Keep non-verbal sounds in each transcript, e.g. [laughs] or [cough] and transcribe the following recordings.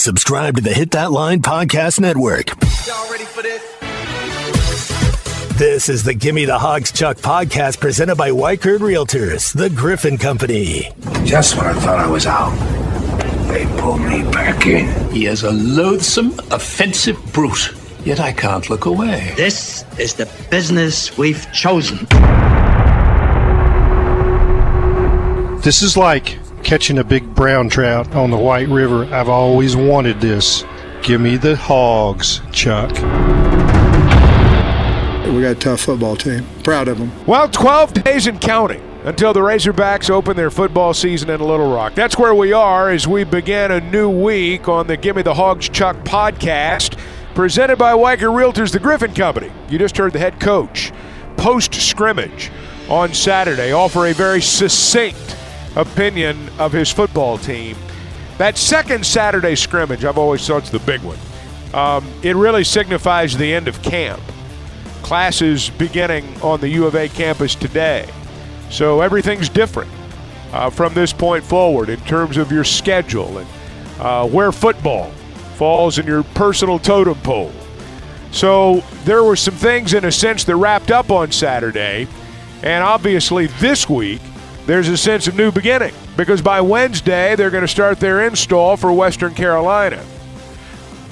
Subscribe to the Hit That Line Podcast Network. Y'all ready for this? This is the Gimme the Hogs Chuck podcast presented by Weichert Realtors, the Griffin Company. Just when I thought I was out, they pulled me back in. He is a loathsome, offensive brute, yet I can't look away. This is the business we've chosen. This is like catching a big brown trout on the White River. I've always wanted this. Give me the hogs, Chuck. We got a tough football team. Proud of them. Well, 12 days and counting until the Razorbacks open their football season in Little Rock. That's where we are as we begin a new week on the Gimme the Hogs Chuck podcast, presented by Weichert Realtors, the Griffin Company. You just heard the head coach post scrimmage on Saturday offer a very succinct opinion of his football team. That second Saturday scrimmage, I've always thought it's the big one. Um, it really signifies the end of camp. Classes beginning on the U of A campus today. So everything's different uh, from this point forward in terms of your schedule and uh, where football falls in your personal totem pole. So there were some things, in a sense, that wrapped up on Saturday. And obviously, this week, there's a sense of new beginning because by Wednesday, they're going to start their install for Western Carolina.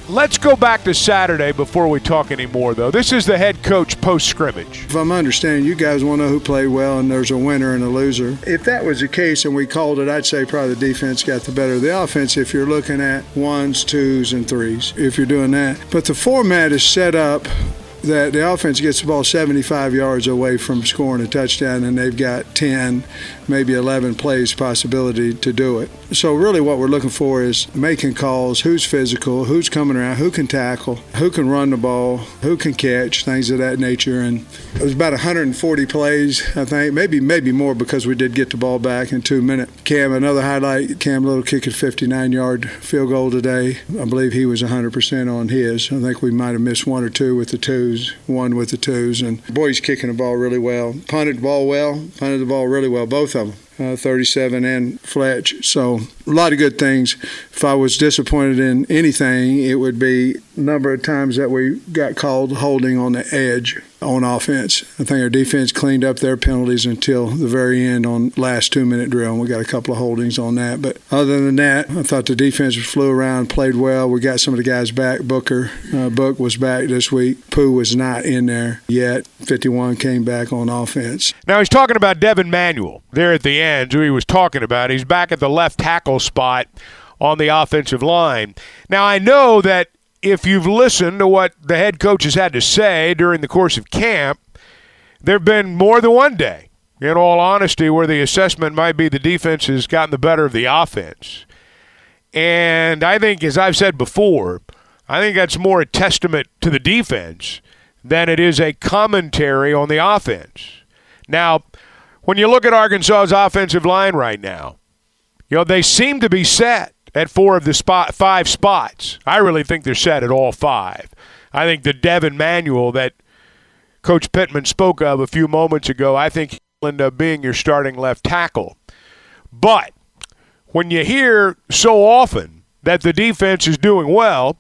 Let's go back to Saturday before we talk anymore, though. This is the head coach post scrimmage. If I'm understanding, you guys want to know who played well and there's a winner and a loser. If that was the case and we called it, I'd say probably the defense got the better of the offense if you're looking at ones, twos, and threes, if you're doing that. But the format is set up that the offense gets the ball 75 yards away from scoring a touchdown, and they've got 10, maybe 11 plays possibility to do it. So really, what we're looking for is making calls: who's physical, who's coming around, who can tackle, who can run the ball, who can catch, things of that nature. And it was about 140 plays, I think, maybe maybe more because we did get the ball back in two minutes. Cam, another highlight: Cam Little kicked a 59-yard field goal today. I believe he was 100% on his. I think we might have missed one or two with the twos, one with the twos, and boys kicking the ball really well, punted the ball well, punted the ball really well, both of them uh, 37 and Fletch. So a lot of good things. If I was disappointed in anything, it would be number of times that we got called holding on the edge on offense. I think our defense cleaned up their penalties until the very end on last two minute drill, and we got a couple of holdings on that. But other than that, I thought the defense flew around, played well. We got some of the guys back. Booker, uh, Book was back this week. Pooh was not in there yet. 51 came back on offense. Now he's talking about Devin Manuel there at the end, who he was talking about. He's back at the left tackle spot on the offensive line. Now I know that if you've listened to what the head coach has had to say during the course of camp, there have been more than one day, in all honesty, where the assessment might be the defense has gotten the better of the offense. And I think, as I've said before, I think that's more a testament to the defense than it is a commentary on the offense. Now, when you look at Arkansas's offensive line right now, you know, they seem to be set at four of the spot five spots. I really think they're set at all five. I think the Devin Manuel that Coach Pittman spoke of a few moments ago, I think he'll end up being your starting left tackle. But when you hear so often that the defense is doing well,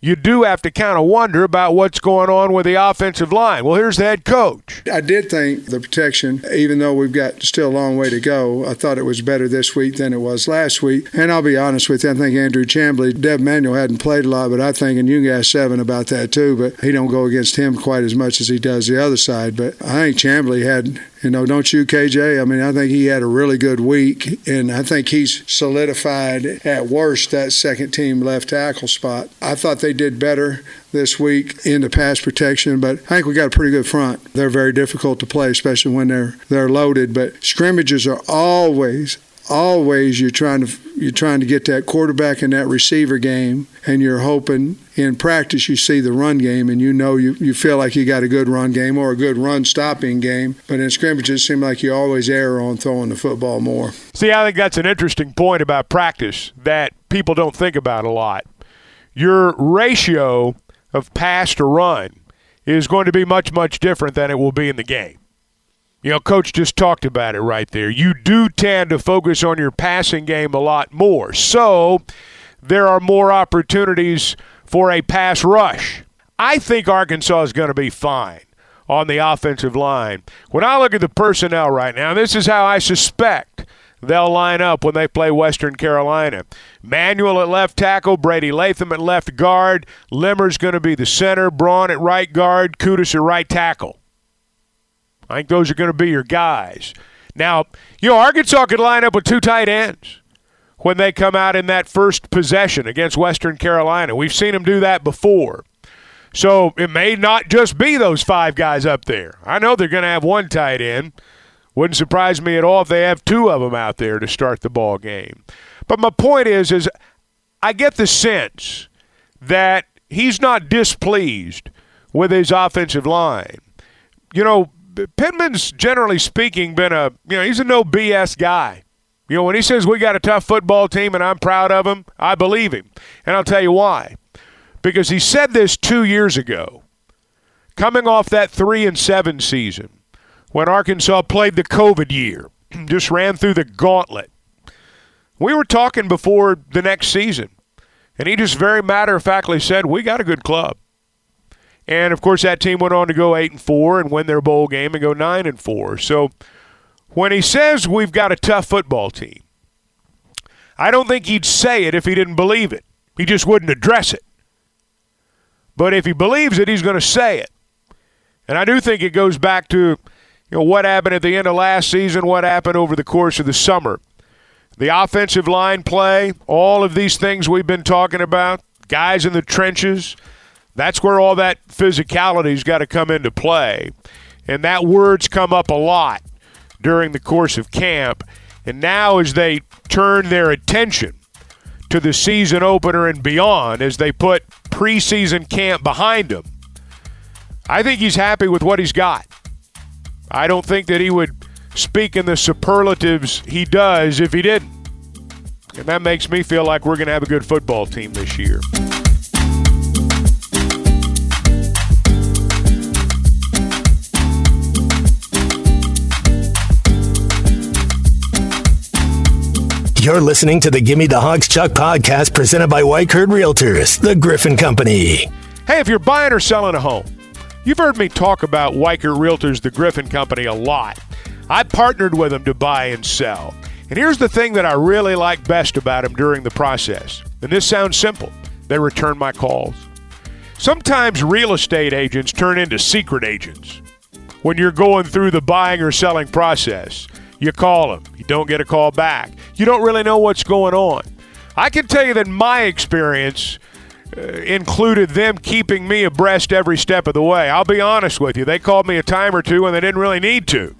you do have to kind of wonder about what's going on with the offensive line. Well, here's the head coach. I did think the protection, even though we've got still a long way to go, I thought it was better this week than it was last week. And I'll be honest with you, I think Andrew Chamblee, Dev Manuel hadn't played a lot, but I think, and you ask Seven about that too, but he don't go against him quite as much as he does the other side. But I think Chamblee had you know, don't you, KJ? I mean, I think he had a really good week, and I think he's solidified at worst that second team left tackle spot. I thought they did better this week in the pass protection, but I think we got a pretty good front. They're very difficult to play, especially when they're they're loaded. But scrimmages are always always you're trying to you're trying to get that quarterback and that receiver game and you're hoping in practice you see the run game and you know you, you feel like you got a good run game or a good run stopping game but in scrimmages it seems like you always err on throwing the football more see i think that's an interesting point about practice that people don't think about a lot your ratio of pass to run is going to be much much different than it will be in the game you know, Coach just talked about it right there. You do tend to focus on your passing game a lot more. So there are more opportunities for a pass rush. I think Arkansas is going to be fine on the offensive line. When I look at the personnel right now, this is how I suspect they'll line up when they play Western Carolina. Manuel at left tackle, Brady Latham at left guard, Limmer's going to be the center, Braun at right guard, Kutas at right tackle. I think those are going to be your guys. Now, you know, Arkansas could line up with two tight ends when they come out in that first possession against Western Carolina. We've seen them do that before. So it may not just be those five guys up there. I know they're going to have one tight end. Wouldn't surprise me at all if they have two of them out there to start the ball game. But my point is, is I get the sense that he's not displeased with his offensive line. You know, Pittman's generally speaking been a you know he's a no BS guy. You know when he says we got a tough football team and I'm proud of him, I believe him, and I'll tell you why. Because he said this two years ago, coming off that three and seven season when Arkansas played the COVID year, [clears throat] just ran through the gauntlet. We were talking before the next season, and he just very matter of factly said, "We got a good club." And of course, that team went on to go eight and four and win their bowl game and go nine and four. So when he says we've got a tough football team, I don't think he'd say it if he didn't believe it. He just wouldn't address it. But if he believes it, he's going to say it. And I do think it goes back to you know what happened at the end of last season, what happened over the course of the summer. The offensive line play, all of these things we've been talking about, guys in the trenches, that's where all that physicality's got to come into play. And that word's come up a lot during the course of camp. And now, as they turn their attention to the season opener and beyond, as they put preseason camp behind them, I think he's happy with what he's got. I don't think that he would speak in the superlatives he does if he didn't. And that makes me feel like we're going to have a good football team this year. You're listening to the Gimme the Hogs Chuck podcast presented by Weichert Realtors, the Griffin Company. Hey, if you're buying or selling a home, you've heard me talk about Weichert Realtors, the Griffin Company, a lot. I partnered with them to buy and sell. And here's the thing that I really like best about them during the process. And this sounds simple they return my calls. Sometimes real estate agents turn into secret agents when you're going through the buying or selling process. You call them, you don't get a call back. You don't really know what's going on. I can tell you that my experience Uh, included them keeping me abreast every step of the way. I'll be honest with you, they called me a time or two when they didn't really need to,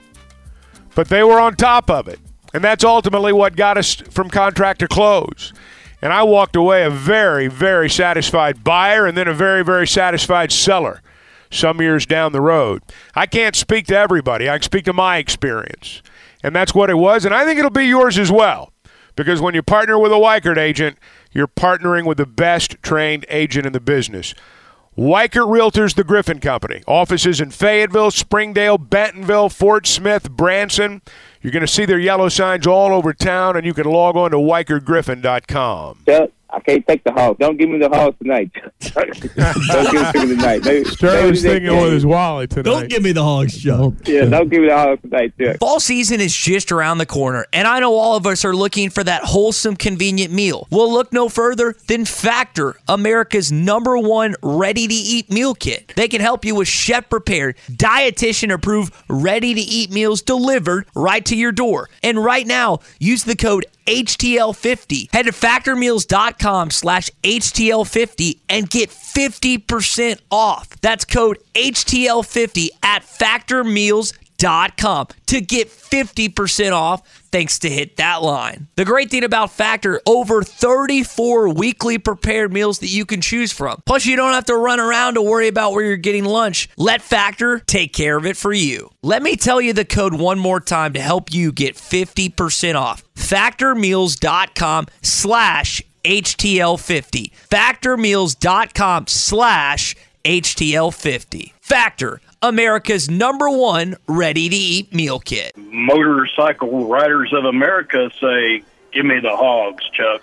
but they were on top of it. And that's ultimately what got us from contract to close. And I walked away a very, very satisfied buyer and then a very, very satisfied seller some years down the road. I can't speak to everybody, I can speak to my experience. And that's what it was. And I think it'll be yours as well. Because when you partner with a Weichert agent, you're partnering with the best trained agent in the business. Weichert Realtors, the Griffin Company. Offices in Fayetteville, Springdale, Bentonville, Fort Smith, Branson. You're going to see their yellow signs all over town, and you can log on to WeichertGriffin.com. Chuck, I can't take the hog. Don't give me the hog tonight. [laughs] Don't give it to me tonight. Maybe, Sterling's thinking next with his wallet tonight. Don't give me the hogs, Joe. Yeah, don't give me the hog tonight, Chuck. Fall season is just around the corner, and I know all of us are looking for that wholesome, convenient meal. We'll look no further than Factor, America's number one ready to eat meal kit. They can help you with chef prepared, dietitian approved, ready to eat meals delivered right to your door. And right now, use the code HTL50. Head to factormeals.com slash HTL50 and get 50% off. That's code HTL50 at factormeals.com to get 50% off thanks to Hit That Line. The great thing about Factor, over 34 weekly prepared meals that you can choose from. Plus, you don't have to run around to worry about where you're getting lunch. Let Factor take care of it for you. Let me tell you the code one more time to help you get 50% off. Factormeals.com slash HTL50. Factormeals.com slash HTL50. Factor, America's number one ready to eat meal kit. Motorcycle Riders of America say, "Give me the hogs, Chuck."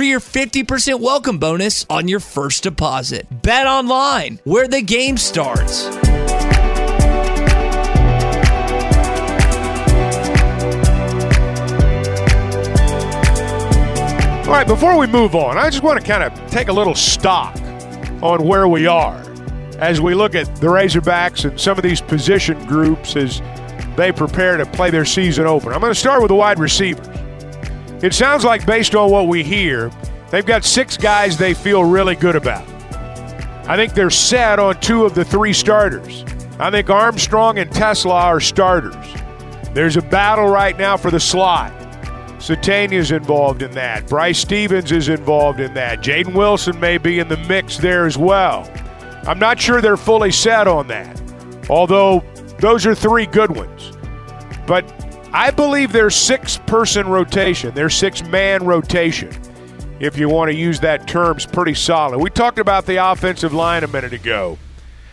for your 50% welcome bonus on your first deposit. Bet online, where the game starts. All right, before we move on, I just want to kind of take a little stock on where we are as we look at the Razorbacks and some of these position groups as they prepare to play their season open. I'm going to start with the wide receivers. It sounds like, based on what we hear, they've got six guys they feel really good about. I think they're set on two of the three starters. I think Armstrong and Tesla are starters. There's a battle right now for the slot. Sategna's involved in that. Bryce Stevens is involved in that. Jaden Wilson may be in the mix there as well. I'm not sure they're fully set on that, although those are three good ones. But I believe their six person rotation, their six man rotation, if you want to use that term, is pretty solid. We talked about the offensive line a minute ago.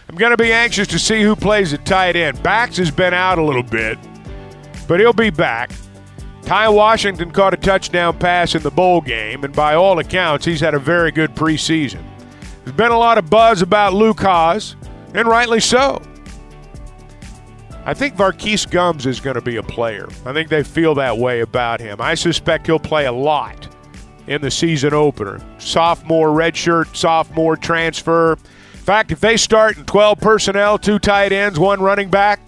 I'm going to be anxious to see who plays at tight end. Bax has been out a little bit, but he'll be back. Ty Washington caught a touchdown pass in the bowl game, and by all accounts, he's had a very good preseason. There's been a lot of buzz about Luke Hasz, and rightly so. I think Var'Keyes Gumms is going to be a player. I think they feel that way about him. I suspect he'll play a lot in the season opener. Sophomore, redshirt, sophomore transfer. In fact, if they start in 12 personnel, two tight ends, one running back,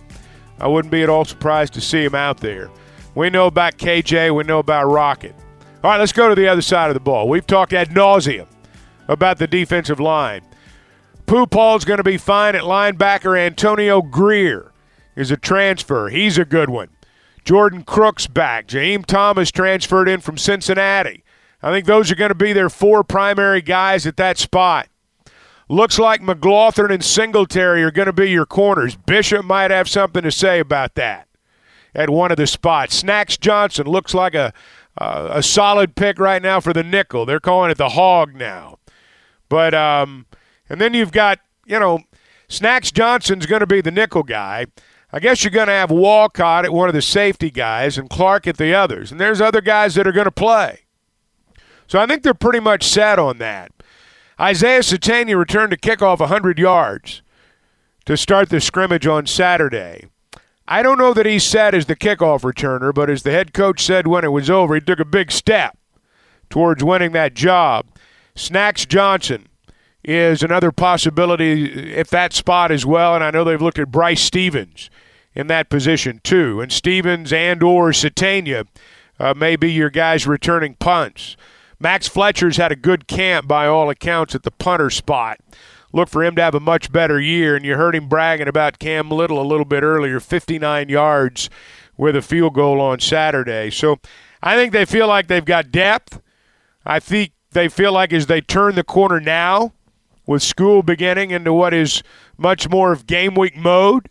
I wouldn't be at all surprised to see him out there. We know about KJ. We know about Rocket. All right, let's go to the other side of the ball. We've talked ad nauseum about the defensive line. Pooh Paul's going to be fine at linebacker. Antonio Grier is a transfer. He's a good one. Jordan Crook's back. Jaheim Thomas transferred in from Cincinnati. I think those are going to be their four primary guys at that spot. Looks like McGlothern and Singletary are going to be your corners. Bishop might have something to say about that at one of the spots. Snacks Johnson looks like a uh, a solid pick right now for the nickel. They're calling it the hog now. But um, and then you've got you know Snacks Johnson's going to be the nickel guy. I guess you're going to have Walcott at one of the safety guys and Clark at the others. And there's other guys that are going to play. So I think they're pretty much set on that. Isaiah Sategna returned to kickoff 100 yards to start the scrimmage on Saturday. I don't know that he's set as the kickoff returner, but as the head coach said when it was over, he took a big step towards winning that job. Snacks Johnson is another possibility if that spot as well, and I know they've looked at Bryce Stevens in that position too. And Stevens and or Sategna uh, may be your guys returning punts. Max Fletcher's had a good camp by all accounts at the punter spot look for him to have a much better year. And you heard him bragging about Cam Little a little bit earlier 59 yards with a field goal on Saturday. So I think they feel like they've got depth. I think they feel like as they turn the corner now, with school beginning into what is much more of game week mode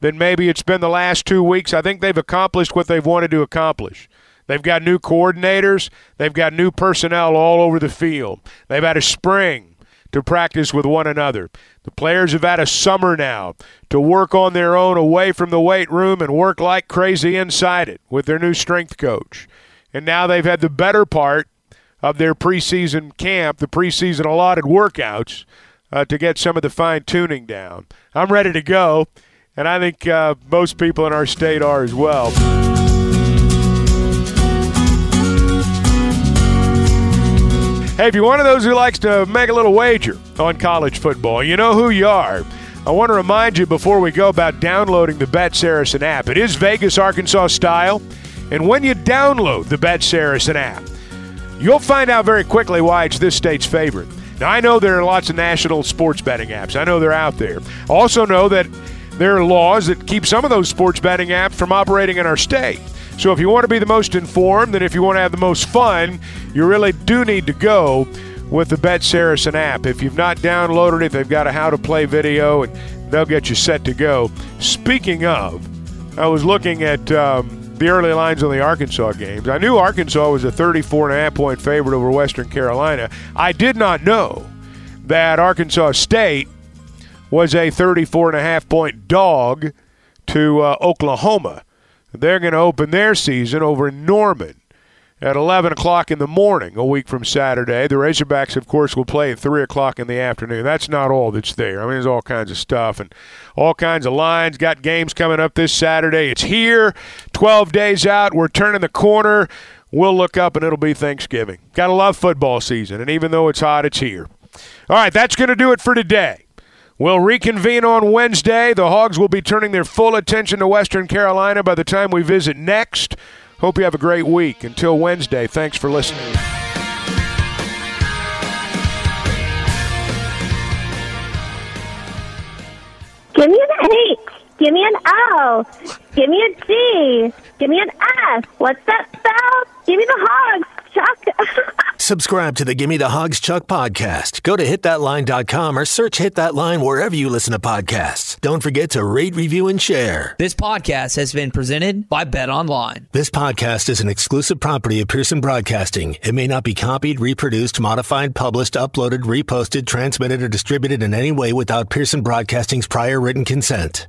than maybe it's been the last two weeks, I think they've accomplished what they've wanted to accomplish. They've got new coordinators. They've got new personnel all over the field. They've had a spring to practice with one another. The players have had a summer now to work on their own away from the weight room and work like crazy inside it with their new strength coach. And now they've had the better part of their preseason camp, the preseason allotted workouts, uh, to get some of the fine tuning down. I'm ready to go, and I think uh, most people in our state are as well. Hey, if you're one of those who likes to make a little wager on college football, you know who you are. I want to remind you before we go about downloading the Bet Saracen app. It is Vegas, Arkansas style, and when you download the Bet Saracen app, you'll find out very quickly why it's this state's favorite. Now, I know there are lots of national sports betting apps. I know they're out there. Also know that there are laws that keep some of those sports betting apps from operating in our state. So if you want to be the most informed and if you want to have the most fun, you really do need to go with the Bet Saracen app. If you've not downloaded it, they've got a how to play video and they'll get you set to go. Speaking of, I was looking at um, the early lines on the Arkansas games. I knew Arkansas was a 34 and a half point favorite over Western Carolina. I did not know that Arkansas State was a 34 and a half point dog to uh, Oklahoma. They're going to open their season over Norman at 11 o'clock in the morning a week from Saturday. The Razorbacks, of course, will play at 3 o'clock in the afternoon. That's not all that's there. I mean, there's all kinds of stuff and all kinds of lines. Got games coming up this Saturday. It's here, 12 days out. We're turning the corner. We'll look up and it'll be Thanksgiving. Got to love football season, and even though it's hot, it's here. All right, that's going to do it for today. We'll reconvene on Wednesday. The Hogs will be turning their full attention to Western Carolina by the time we visit next. Hope you have a great week. Until Wednesday, thanks for listening. Give me an H. Give me an O. Give me a G. Give me an S. What's that spell? Give me the hogs, Chuck. [laughs] Subscribe to the Gimme the Hogs Chuck podcast. Go to hitthatline.com or search Hit That Line wherever you listen to podcasts. Don't forget to rate, review, and share. This podcast has been presented by Bet Online. This podcast is an exclusive property of Pearson Broadcasting. It may not be copied, reproduced, modified, published, uploaded, reposted, transmitted, or distributed in any way without Pearson Broadcasting's prior written consent.